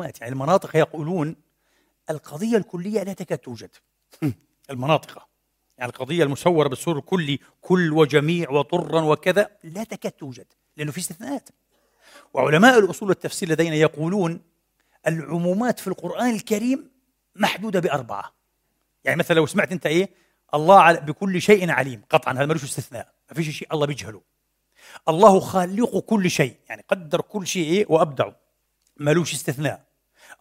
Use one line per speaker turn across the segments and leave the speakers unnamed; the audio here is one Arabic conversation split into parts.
عمومات يعني المناطق يقولون القضية الكلية لا تكاد توجد. المناطق. يعني القضية المصورة بالصورة الكلي كل وجميع وطرا وكذا لا تكاد توجد لأنه في استثناءات. وعلماء الأصول والتفسير لدينا يقولون العمومات في القرآن الكريم محدودة بأربعة. يعني مثلا لو سمعت أنت إيه الله بكل شيء عليم. قطعا هذا ملوش استثناء. ما فيش شيء الله بيجهله. الله خالق كل شيء. يعني قدر كل شيء إيه وأبدعه. ملوش استثناء.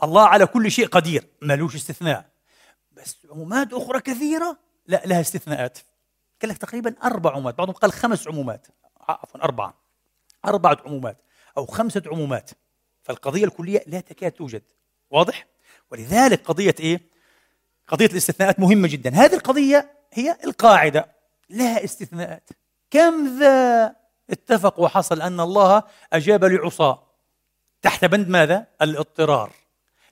الله على كل شيء قدير. ملوش استثناء. بس عمومات أخرى كثيرة؟ لا لها استثناءات. قال لك تقريبا أربع عمومات. بعضهم قال خمس عمومات. عفوا أربعة. أربعة عمومات أو خمسة عمومات. فالقضية الكلية لا تكاد توجد. واضح؟ ولذلك قضية إيه؟ قضية الاستثناءات مهمة جدا. هذه القضية هي القاعدة. لها استثناءات. كم ذا؟ اتفق وحصل أن الله أجاب لعصاة تحت بند ماذا؟ الاضطرار.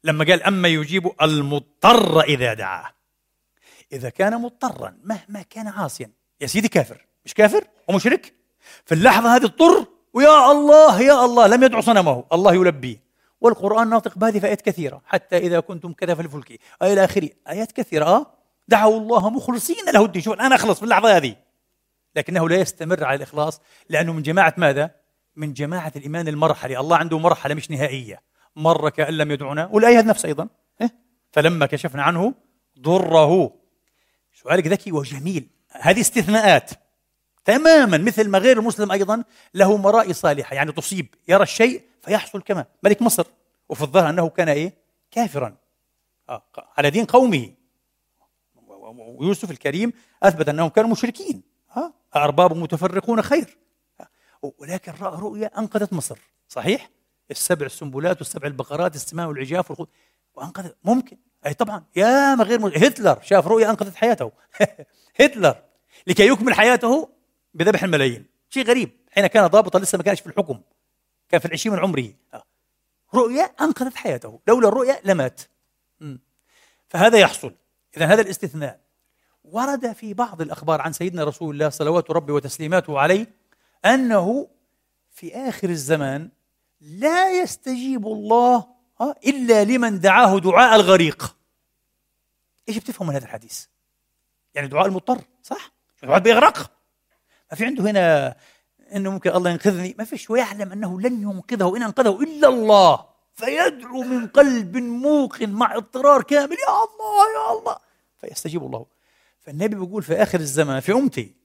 لما قال أما يجيب المضطر إذا دعاه. إذا كان مضطرا مهما كان عاصيا. يا سيدي كافر. مش كافر؟ ومشرك؟ في اللحظة هذه اضطر ويا الله يا الله لم يدعو صنمه. الله يلبيه. والقرآن ناطق بهذه في آيات كثيرة. حتى إذا كنتم كذا في الفلك إلى آخره. آيات كثيرة آه. دعوا الله مخلصين له الدين. شوف الآن أخلص في اللحظة هذه. لكنه لا يستمر على الإخلاص. لأنه من جماعة ماذا؟ من جماعة الإيمان المرحلي الله عنده مرحلة مش نهائية. مر كأن لم يدعنا والآية نفس أيضا. إيه؟ فلما كشفنا عنه ضره. سؤالك ذكي وجميل. هذه استثناءات. تماما مثل ما غير المسلم أيضا له مرائي صالحة. يعني تصيب يرى الشيء فيحصل كما. ملك مصر. وفي الظاهر أنه كان إيه؟ كافرا. آه على دين قومه. ويوسف الكريم أثبت أنهم كانوا مشركين. آه أرباب متفرقون خير. آه ولكن رأى رؤيا أنقذت مصر. صحيح؟ السبع السنبلات والسبع البقرات السماء والعجاف والخض وأنقذت. ممكن. أي طبعا. يا ما غير ممكن. هتلر شاف رؤيا أنقذت حياته. هتلر. لكي يكمل حياته بذبح الملايين. شيء غريب. حين كان ضابطا لسه ما كانش في الحكم. كان في العشرين من عمره. آه. رؤيا أنقذت حياته. لولا الرؤيا لمات. فهذا يحصل. إذا هذا الاستثناء. ورد في بعض الأخبار عن سيدنا رسول الله صلوات ربي وتسليماته عليه أنه في آخر الزمان لا يستجيب الله آه، إلا لمن دعاه دعاء الغريق. إيش بتفهم من هذا الحديث؟ يعني دعاء المضطر صح؟ دعاء بيغرق ما في عنده هنا إنه ممكن الله ينقذني. ما فيش ويعلم أنه لن ينقذه إن أنقذه إلا الله. فيدعو من قلب موقن مع اضطرار كامل. يا الله يا الله. فيستجيب الله. فالنبي بيقول في آخر الزمان في أمتي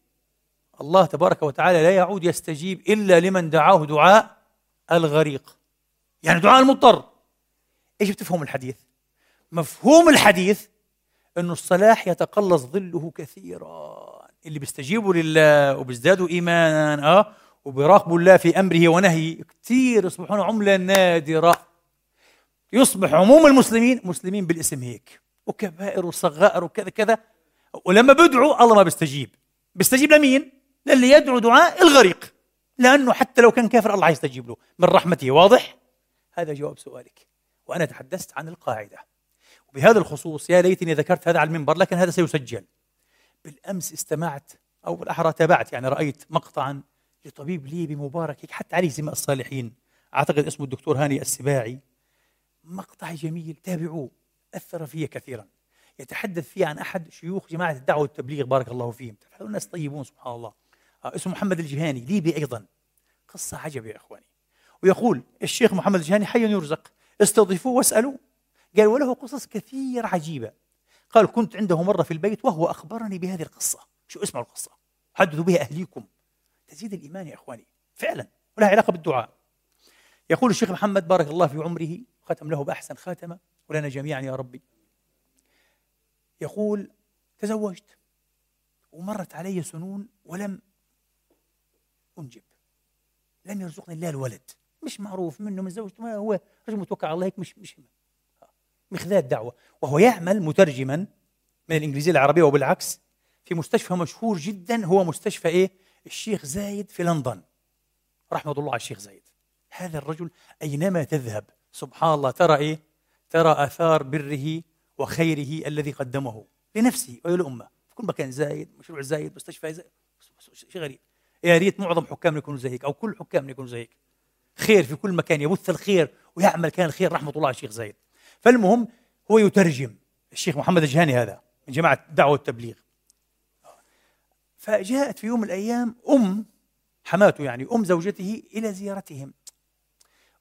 الله تبارك وتعالى لا يعود يستجيب إلا لمن دعاه دعاء الغريق. يعني دعاء المضطر. إيش بتفهم الحديث؟ مفهوم الحديث إنه الصلاح يتقلص ظله كثيرا. اللي بيستجيبوا لله وبيزدادوا ايمانا آه وبيراقبوا الله في أمره ونهيه. كثير يصبحون عملة نادرة. يصبح عموم المسلمين مسلمين بالاسم هيك. وكبائر وصغائر وكذا كذا. ولما بدعوا الله ما بيستجيب. بيستجيب لمين؟ للي يدعو دعاء الغريق. لأنه حتى لو كان كافر الله يستجيب له. من رحمته. واضح؟ هذا جواب سؤالك. وأنا تحدثت عن القاعدة. وبهذا الخصوص يا ليتني ذكرت هذا على المنبر لكن هذا سيسجل. بالأمس استمعت أو بالأحرى تابعت يعني رأيت مقطعا لطبيب ليبي مبارك حتى عليه زماء الصالحين. أعتقد اسمه الدكتور هاني السباعي. مقطع جميل تابعوه. أثر في كثيرا. يتحدث فيه عن أحد شيوخ جماعة الدعوة والتبليغ بارك الله فيهم. الناس طيبون سبحان الله. اسمه محمد الجهاني ليبي أيضا. قصة عجب يا إخواني. ويقول الشيخ محمد الجهاني حي يرزق استضيفوه واسألوه. قال وله قصص كثير عجيبة. قال كنت عنده مرة في البيت وهو أخبرني بهذه القصة. شو اسمعوا القصة؟ حدثوا بها أهليكم. تزيد الإيمان يا إخواني. فعلا ولها علاقة بالدعاء. يقول الشيخ محمد بارك الله في عمره ختم له بأحسن خاتمة ولنا جميعا يا ربي. يقول تزوجت ومرت علي سنون ولم أنجب لم يرزقني الله الولد. مش معروف منه من زوجته. ما هو رجل متوكل على الله هيك مش مش مخذات دعوة وهو يعمل مترجما من الإنجليزية العربية وبالعكس في مستشفى مشهور جدا. هو مستشفى إيه؟ الشيخ زايد في لندن. رحمة الله على الشيخ زايد. هذا الرجل أينما تذهب سبحان الله ترى إيه؟ ترى آثار بره وخيره الذي قدمه لنفسه وللأمة. في كل مكان زايد مشروع زايد مستشفى زايد. شيء غريب. يا ريت معظم حكامنا يكونوا زي هيك أو كل حكامنا يكونوا زي هيك. خير في كل مكان يبث الخير ويعمل كان الخير رحمة الله على الشيخ زايد. فالمهم هو يترجم الشيخ محمد الجهاني هذا من جماعة الدعوه والتبليغ فجاءت في يوم من الأيام أم حماته يعني أم زوجته إلى زيارتهم.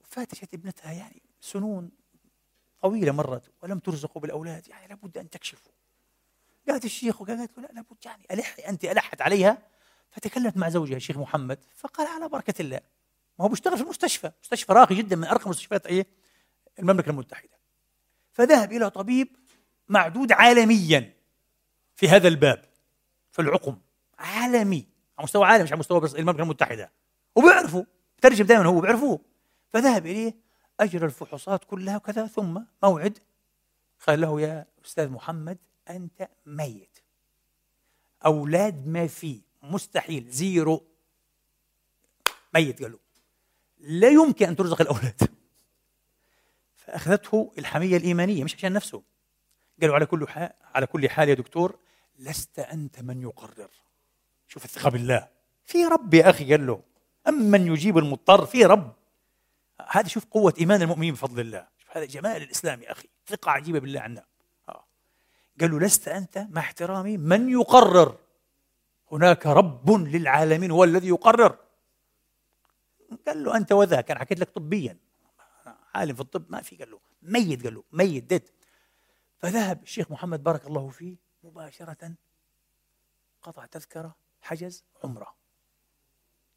فاتشت ابنتها يعني سنون طويلة مرت ولم ترزقوا بالأولاد يعني لابد أن تكشفوا. قالت الشيخ وقالت له لا لابد يعني ألحي أنت ألحت عليها فتكلمت مع زوجها الشيخ محمد فقال على بركة الله ما هو بيشتغل في المستشفى مستشفى راقي جدا من أرقى مستشفيات إيه؟ المملكة المتحدة. فذهب إلى طبيب معدود عالميا في هذا الباب في العقم عالمي على مستوى عالمي مش على مستوى بس المملكة المتحدة وبيعرفوا ترجم دائما هو بيعرفوه. فذهب إليه أجرى الفحوصات كلها وكذا ثم موعد قال له يا أستاذ محمد أنت ميت. أولاد ما في. مستحيل. زيرو. ميت قالوا. لا يمكن أن ترزق الأولاد. فأخذته الحمية الإيمانية مش عشان نفسه. قالوا على كل حال على كل حال يا دكتور لست أنت من يقرر. شوف الثقة بالله. في رب يا أخي قال له. أمن يجيب المضطر في رب. هذا شوف قوة إيمان المؤمنين بفضل الله. شوف هذا جمال الإسلام يا أخي. ثقة عجيبة بالله عنا. قال له لست أنت مع احترامي من يقرر. هناك رب للعالمين هو الذي يقرر. قال له أنت وذاك أنا حكيت لك طبيا. عالم في الطب ما في قال له ميت قال له ميت ديت فذهب الشيخ محمد بارك الله فيه مباشرة قطع تذكرة حجز عمرة.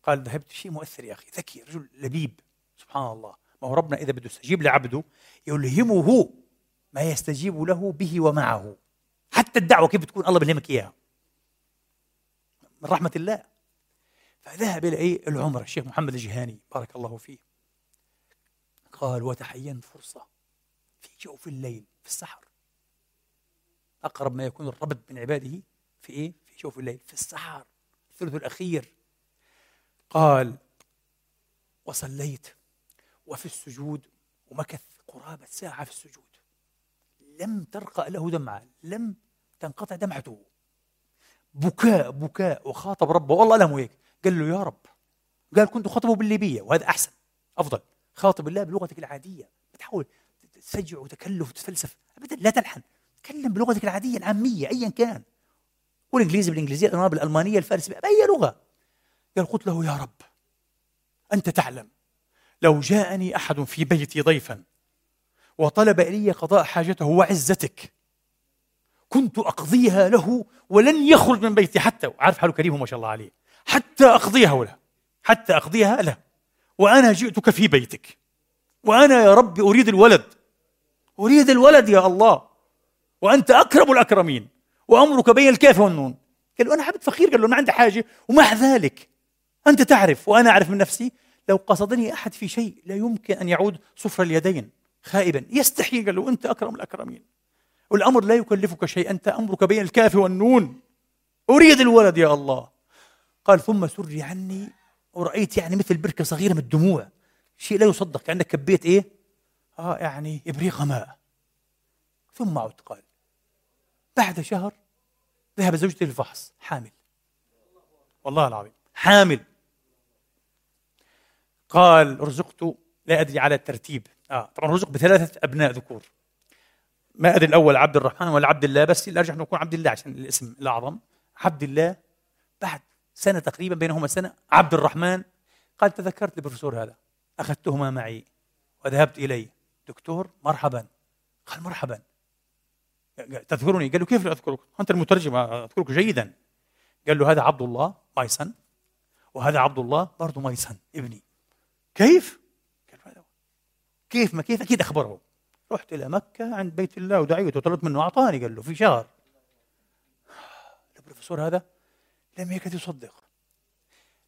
قال ذهبت شيء مؤثر يا أخي ذكي رجل لبيب. سبحان الله. ما هو ربنا إذا بده يستجيب لعبده يلهمه ما يستجيب له به ومعه. حتى الدعوة كيف بتكون الله بيلهمك إياها. من رحمة الله. فذهب إلى إيه؟ العمرة الشيخ محمد الجهاني بارك الله فيه. قال وتحينت فرصة في جوف الليل في السحر. أقرب ما يكون الرب من عباده في إيه؟ في جوف الليل في السحر. الثلث الأخير. قال وصليت وفي السجود ومكث قرابة ساعة في السجود. لم ترقى له دمعة لم تنقطع دمعته. بكاء بكاء وخاطب ربه. والله لهم هيك قال له يا رب. قال كنت خطبه بالليبية وهذا أحسن أفضل. خاطب الله بلغتك العادية. بتحاول تسجع وتكلف وتتفلسف. أبدا لا تلحن. تكلم بلغتك العادية العامية أيا كان. والإنجليزي بالإنجليزية الألمانية بالألمانية الفارسية بأي لغة. قال قلت له يا رب أنت تعلم لو جاءني أحد في بيتي ضيفا وطلب إلي قضاء حاجته وعزتك كنت أقضيها له ولن يخرج من بيتي حتى عارف حاله كريم ما شاء الله عليه حتى أقضيها له حتى أقضيها له. وأنا جئتك في بيتك. وأنا يا رب أريد الولد. أريد الولد يا الله. وأنت أكرم الأكرمين. وأمرك بين الكاف والنون. قال له أنا عبد فقير. قال له أنا عندي حاجة. ومع ذلك أنت تعرف وأنا أعرف من نفسي لو قصدني أحد في شيء لا يمكن أن يعود صفر اليدين خائبا. يستحي قال له أنت أكرم الأكرمين. والأمر لا يكلفك شيء أنت أمرك بين الكاف والنون. أريد الولد يا الله. قال ثم سري عني ورأيت يعني مثل بركة صغيرة من الدموع. شيء لا يصدق. كأنك كبيت إيه؟ آه يعني إبريق ماء. ثم عدت قال بعد شهر ذهب زوجتي للفحص. حامل. والله العظيم. حامل. قال رزقت لا أدري على الترتيب. آه طبعا رزق بثلاثة أبناء ذكور. ما أدري الأول عبد الرحمن ولا عبد الله بس الأرجح أنه يكون عبد الله عشان الاسم الأعظم. عبد الله بعد سنة تقريبا بينهما سنة عبد الرحمن. قال تذكرت البروفيسور هذا أخذتهما معي وذهبت إليه. دكتور مرحبا. قال مرحبا. تذكرني قال له كيف لا أذكرك؟ أنت المترجم أذكرك جيدا. قال له هذا عبد الله مايسن وهذا عبد الله برضه مايسن ابني. كيف؟ قال كيف؟ ما كيف؟ أكيد أخبره. رحت إلى مكة عند بيت الله ودعيته وطلبت منه أعطاني قال له في شهر. البروفيسور هذا لم يكد يصدق.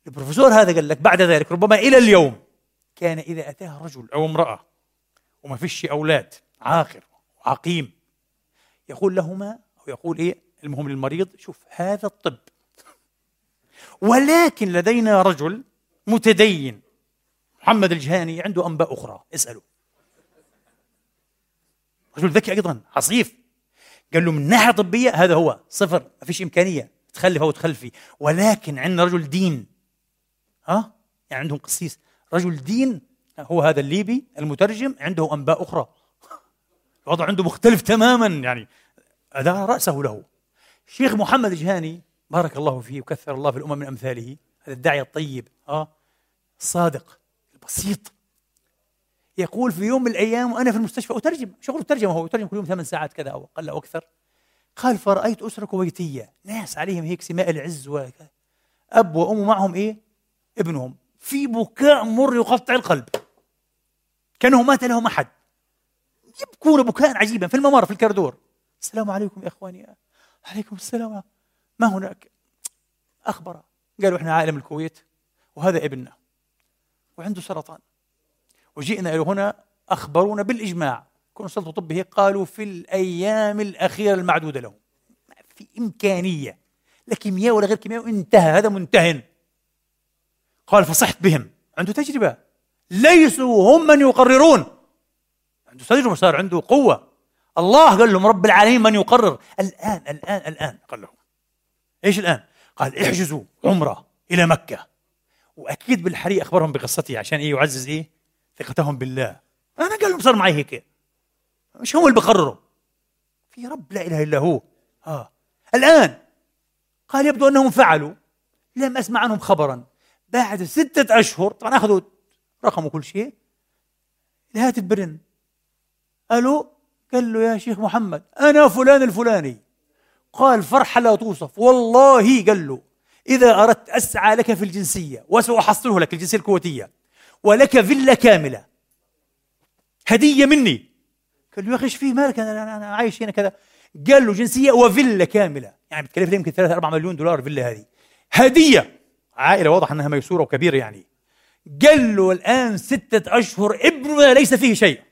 البروفيسور هذا قال لك بعد ذلك ربما إلى اليوم كان إذا أتاه رجل أو امرأة وما فيش أولاد عاقر وعقيم يقول لهما أو يقول إيه المهم للمريض شوف هذا الطب. ولكن لدينا رجل متدين محمد الجهاني عنده أنباء أخرى. اسأله رجل ذكي أيضا عصيف. قال له من ناحية طبية هذا هو صفر ما فيش إمكانية تخلف أو تخلفي ولكن عندنا رجل دين. ها؟ يعني عندهم قسيس. رجل دين هو هذا الليبي المترجم عنده أنباء أخرى. الوضع عنده مختلف تماما يعني أدار رأسه له. الشيخ محمد الجهاني بارك الله فيه وكثر الله في الأمم من أمثاله هذا الداعية الطيب آه الصادق البسيط. يقول في يوم من الأيام وأنا في المستشفى أترجم شغل الترجمة هو يترجم كل يوم ثمان ساعات كذا أو أقل أو أكثر. قال فرأيت أسرة كويتية ناس عليهم هيك سماء العز وكذا أب وأم معهم إيه؟ ابنهم. في بكاء مر يقطع القلب. كأنه مات لهم أحد. يبكون بكاء عجيبا في الممر في الكردور. السلام عليكم يا إخواني. عليكم السلام. ما هناك؟ اخبر قالوا إحنا عائله من الكويت وهذا ابننا. وعنده سرطان. وجئنا إلى هنا أخبرونا بالإجماع. كونوا سلطه طبه قالوا في الأيام الأخيرة المعدودة له ما في إمكانية. لا كيمياء ولا غير كيمياء انتهى. هذا منتهن. قال فصحت بهم. عنده تجربة. ليسوا هم من يقررون. عنده تجربه صار عنده قوة. الله قال لهم رب العالمين من يقرر. الآن الآن الآن. قال لهم. إيش الآن؟ قال احجزوا عمرة إلى مكة. وأكيد بالحري أخبرهم بقصتي عشان إيه يعزز إيه؟ ثقتهم بالله. أنا قال لهم صار معي هيك. مش هم اللي بقرروا في رب لا إله إلا هو. آه. الآن قال يبدو أنهم فعلوا. لم أسمع عنهم خبرا. بعد ستة أشهر طبعا أخذوا رقم وكل شيء. الهاتف برن ألو؟ قال له يا شيخ محمد أنا فلان الفلاني. قال فرحة لا توصف. والله قال له إذا أردت أسعى لك في الجنسية وسأحصله لك الجنسية الكويتية. ولك فيلا كاملة. هدية مني. قال له يا أخي إيش فيه مالك؟ أنا, أنا عايش هنا كذا. قال له جنسية وفيلا كاملة. يعني بتكلف يمكن 3 4 مليون دولار فيلا هذه. هدية. عائلة واضح أنها ميسورة وكبيرة يعني. قال له الآن ستة أشهر ابننا ليس فيه شيء.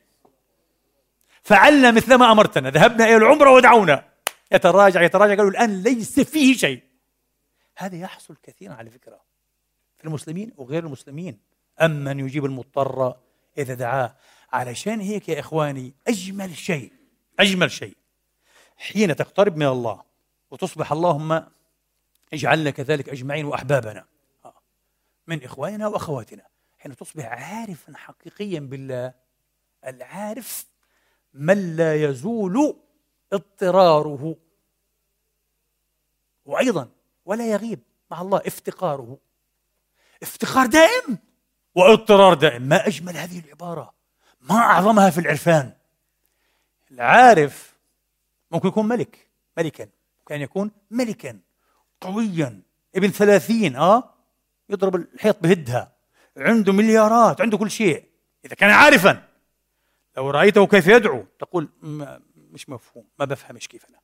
فعلنا مثل ما أمرتنا. ذهبنا إلى العمرة ودعونا. يتراجع يتراجع. قالوا الآن ليس فيه شيء. هذا يحصل كثيرا على فكرة في المسلمين وغير المسلمين. أمن يجيب المضطر إذا دعاه. علشان هيك يا إخواني أجمل شيء أجمل شيء حين تقترب من الله وتصبح اللهم اجعلنا كذلك أجمعين وأحبابنا. من إخواننا وأخواتنا. حين تصبح عارفا حقيقيا بالله العارف من لا يزول اضطراره. وأيضا ولا يغيب مع الله افتقاره. افتقار دائم. واضطرار دائم. ما أجمل هذه العبارة. ما أعظمها في العرفان. العارف ممكن يكون ملك. ملكا. ممكن يكون ملكا. قويا. ابن ثلاثين آه؟ يضرب الحيط بهدها. عنده مليارات. عنده كل شيء. إذا كان عارفا. لو رأيته كيف يدعو. تقول ما مش مفهوم. ما بفهمش كيف أنا.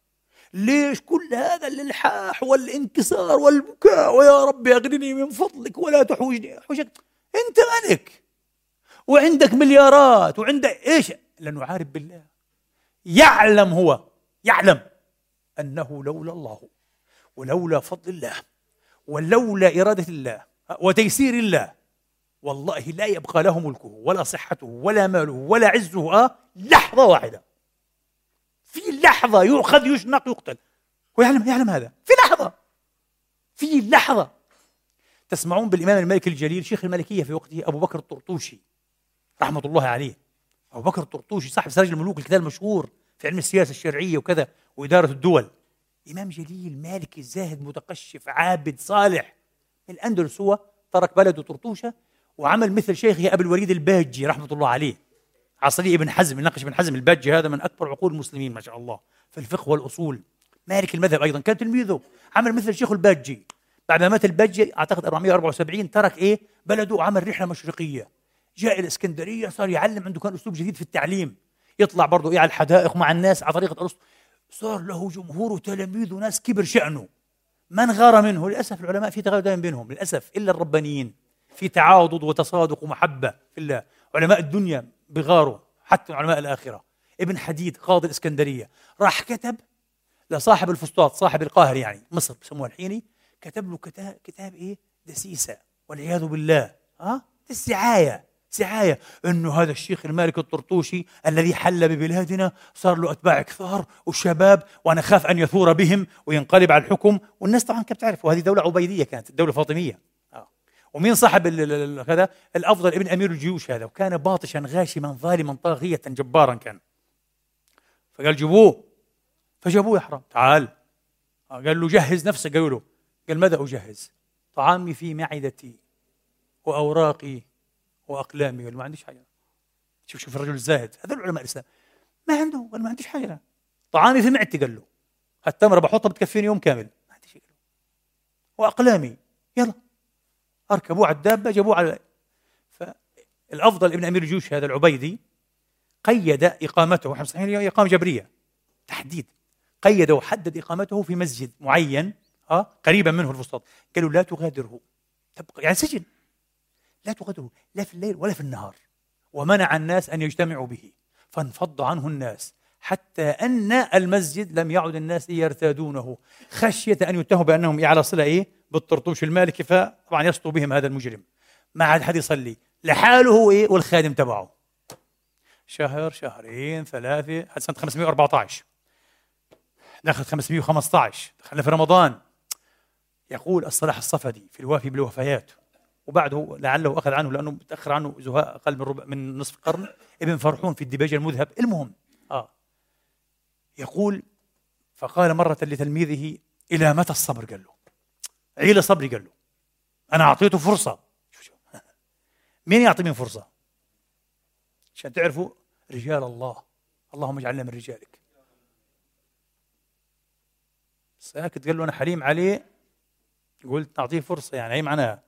ليش كل هذا الإلحاح والانكسار والبكاء؟ ويا رب أغنني من فضلك ولا تحوجني. حوجك أنت ملك. وعندك مليارات وعندك إيش؟ لأنه عارف بالله. يعلم هو يعلم أنه لولا الله ولولا فضل الله ولولا إرادة الله وتيسير الله والله لا يبقى له ملكه ولا صحته ولا ماله ولا عزه. آه لحظة واحدة. في لحظة يؤخذ يشنق يقتل. هو يعلم هذا. في لحظة. في لحظة. تسمعون بالإمام الملك الجليل شيخ الملكية في وقته أبو بكر الطرطوشي رحمة الله عليه. أبو بكر الطرطوشي صاحب سراج الملوك الكتاب المشهور في علم السياسة الشرعية وكذا وإدارة الدول. إمام جليل مالكي زاهد متقشف عابد صالح. الأندلس هو ترك بلده طرطوشة وعمل مثل شيخه أبي الوليد الباجي رحمة الله عليه. عصري ابن حزم يناقش ابن حزم الباجي هذا من أكبر عقول المسلمين ما شاء الله في الفقه والأصول. مالك المذهب أيضا كان تلميذه عمل مثل شيخه الباجي. بعد ما مات الباجي أعتقد 474 ترك إيه؟ بلده وعمل رحلة مشرقية. جاء الإسكندرية صار يعلم عنده كان أسلوب جديد في التعليم. يطلع برضه إيه على الحدائق مع الناس على طريقة أرسطو صار له جمهور وتلاميذ وناس كبر شأنه. من غار منه؟ للأسف العلماء في تغير دائما بينهم للأسف إلا الربانيين. في تعاضد وتصادق ومحبة في الله. علماء الدنيا بغاروا حتى علماء الآخرة. ابن حديد قاضي الإسكندرية راح كتب لصاحب الفسطاط صاحب القاهر يعني مصر بسموها الحيني كتب له كتاب, كتاب إيه؟ دسيسة والعياذ بالله. ها؟ السعاية سعاية. أنه هذا الشيخ المالك الطرطوشي الذي حل ببلادنا صار له أتباع كثار وشباب وأنا خاف أن يثور بهم وينقلب على الحكم. والناس طبعا كيف تعرف وهذه دولة عبيدية كانت الدولة الفاطمية ومين صاحب هذا الأفضل ابن أمير الجيوش هذا وكان باطشا غاشما ظالما طاغية جبارا كان. فقال جيبوه. فجابوه يا حرام. تعال. قال له جهز نفسك. قالوا له قال ماذا أجهز. طعامي في معدتي وأوراقي وأقلامي. قال ما عنديش حاجة شوف شوف الرجل الزاهد. هذول علماء الإسلام. ما عنده. قال ما عنديش حاجة طعامي في معدتي قال له. التمره بحطها بتكفيني يوم كامل. ما عندي شيء وأقلامي. يلا. اركبوه على الدابه جابوه على فالافضل ابن أمير الجيوش هذا العبيدي قيد إقامته. إحنا صحيح اقامه جبرية. تحديد. قيد وحدد إقامته في مسجد معين. آه قريبا منه الفسطاط. قالوا لا تغادره. تبقى يعني سجن. لا تغادره. لا في الليل ولا في النهار. ومنع الناس أن يجتمعوا به. فانفض عنه الناس. حتى أن المسجد لم يعد الناس يرتادونه. خشية أن يتهموا بأنهم على صلة إيه؟ بالطرطوش المالكي فطبعا يسطو بهم هذا المجرم. ما عاد حد يصلي. لحاله هو إيه؟ والخادم تبعه. شهر شهرين ثلاثة حتى سنة 514 دخلت 515 دخلنا في رمضان. يقول الصلاح الصفدي في الوافي بالوفيات وبعده لعله أخذ عنه لأنه متاخر عنه زهاء أقل من ربع من نصف قرن ابن فرحون في الدباج المذهب. المهم آه يقول فقال مرة لتلميذه إلى متى الصبر؟ قال له عيل صبري؟ قال له أنا أعطيته فرصة. مين يعطي مين فرصة؟ عشان تعرفوا رجال الله. اللهم اجعلنا من رجالك. ساكت قال له أنا حليم عليه. قلت أعطيه فرصة يعني أي معناها؟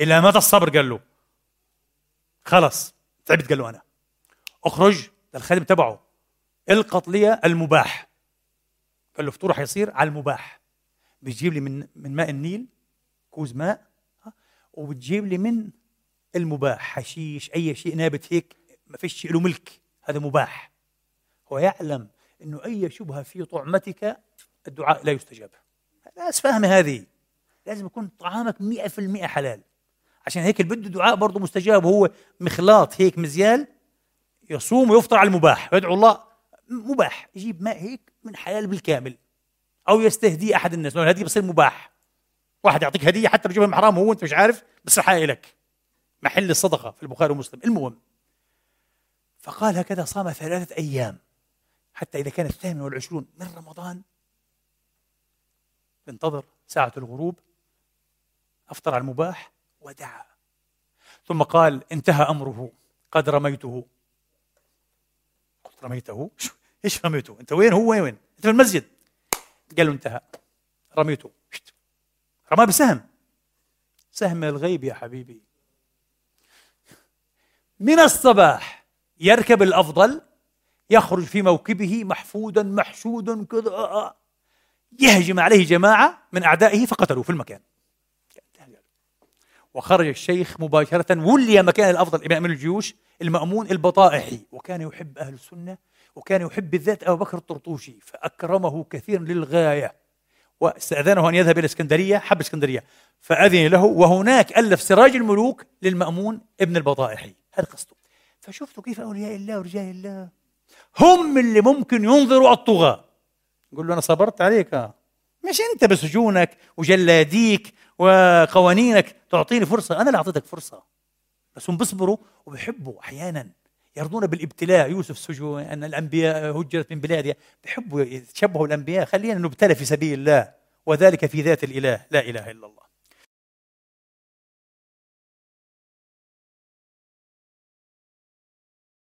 إلى متى الصبر قال له. خلص تعبت قال له أنا. أخرج للخادم تبعه. القط لي المباح. قال له فطوره حيصير على المباح. بتجيب لي من من ماء النيل كوز ماء وبتجيب لي من المباح حشيش أي شيء نابت هيك ما فيش شيء له ملك. هذا مباح. هو يعلم إنه أي شبهة في طعمتك الدعاء لا يستجاب. الناس فاهمة هذه. لازم يكون طعامك 100% حلال. عشان هيك اللي بده دعاء برضه مستجاب وهو مخلاط هيك مزيال يصوم ويفطر على المباح. ويدعو الله. مباح. يجيب ماء هيك من حلال بالكامل. أو يستهدي أحد الناس. الهديه بصير مباح. واحد يعطيك هدية حتى لو جابها من حرام هو أنت مش عارف بس حقيقة لك محل الصدقة في البخاري ومسلم. المهم فقال هكذا صام ثلاثة أيام. حتى إذا كان الثامن والعشرون من رمضان. انتظر ساعة الغروب. أفطر على المباح ودعا. ثم قال انتهى أمره قد رميته. قلت رميته؟ إيش رميته؟ أنت وين هو؟ وين؟ أنت في المسجد. قال له انتهى. رميته. رماه بسهم. سهم الغيب يا حبيبي. من الصباح يركب الأفضل يخرج في موكبه محفودا محشودا كذا. يهجم عليه جماعة من أعدائه فقتلوه في المكان. وخرج الشيخ مباشرة ولي مكان الأفضل إمام الجيوش المأمون البطائحي. وكان يحب أهل السنة وكان يحب بالذات أبو بكر الطرطوشي فأكرمه كثيرا للغاية. واستأذنه أن يذهب إلى اسكندرية حب اسكندرية. فأذن له وهناك ألف سراج الملوك للمأمون ابن البطائحي. هذا قصته فشفتوا كيف أولياء الله ورجال الله؟ هم اللي ممكن ينظروا الطغاة. يقول له أنا صبرت عليك. مش أنت بسجونك وجلاديك وقوانينك تعطيني فرصة. أنا اللي أعطيتك فرصة. بس هم بيصبروا وبيحبوا أحيانا يرضون بالابتلاء. يوسف سجون أن الأنبياء هجرت من بلادها بيحبوا يتشبهوا الأنبياء. خلينا نبتلى في سبيل الله وذلك في ذات الإله. لا إله إلا الله.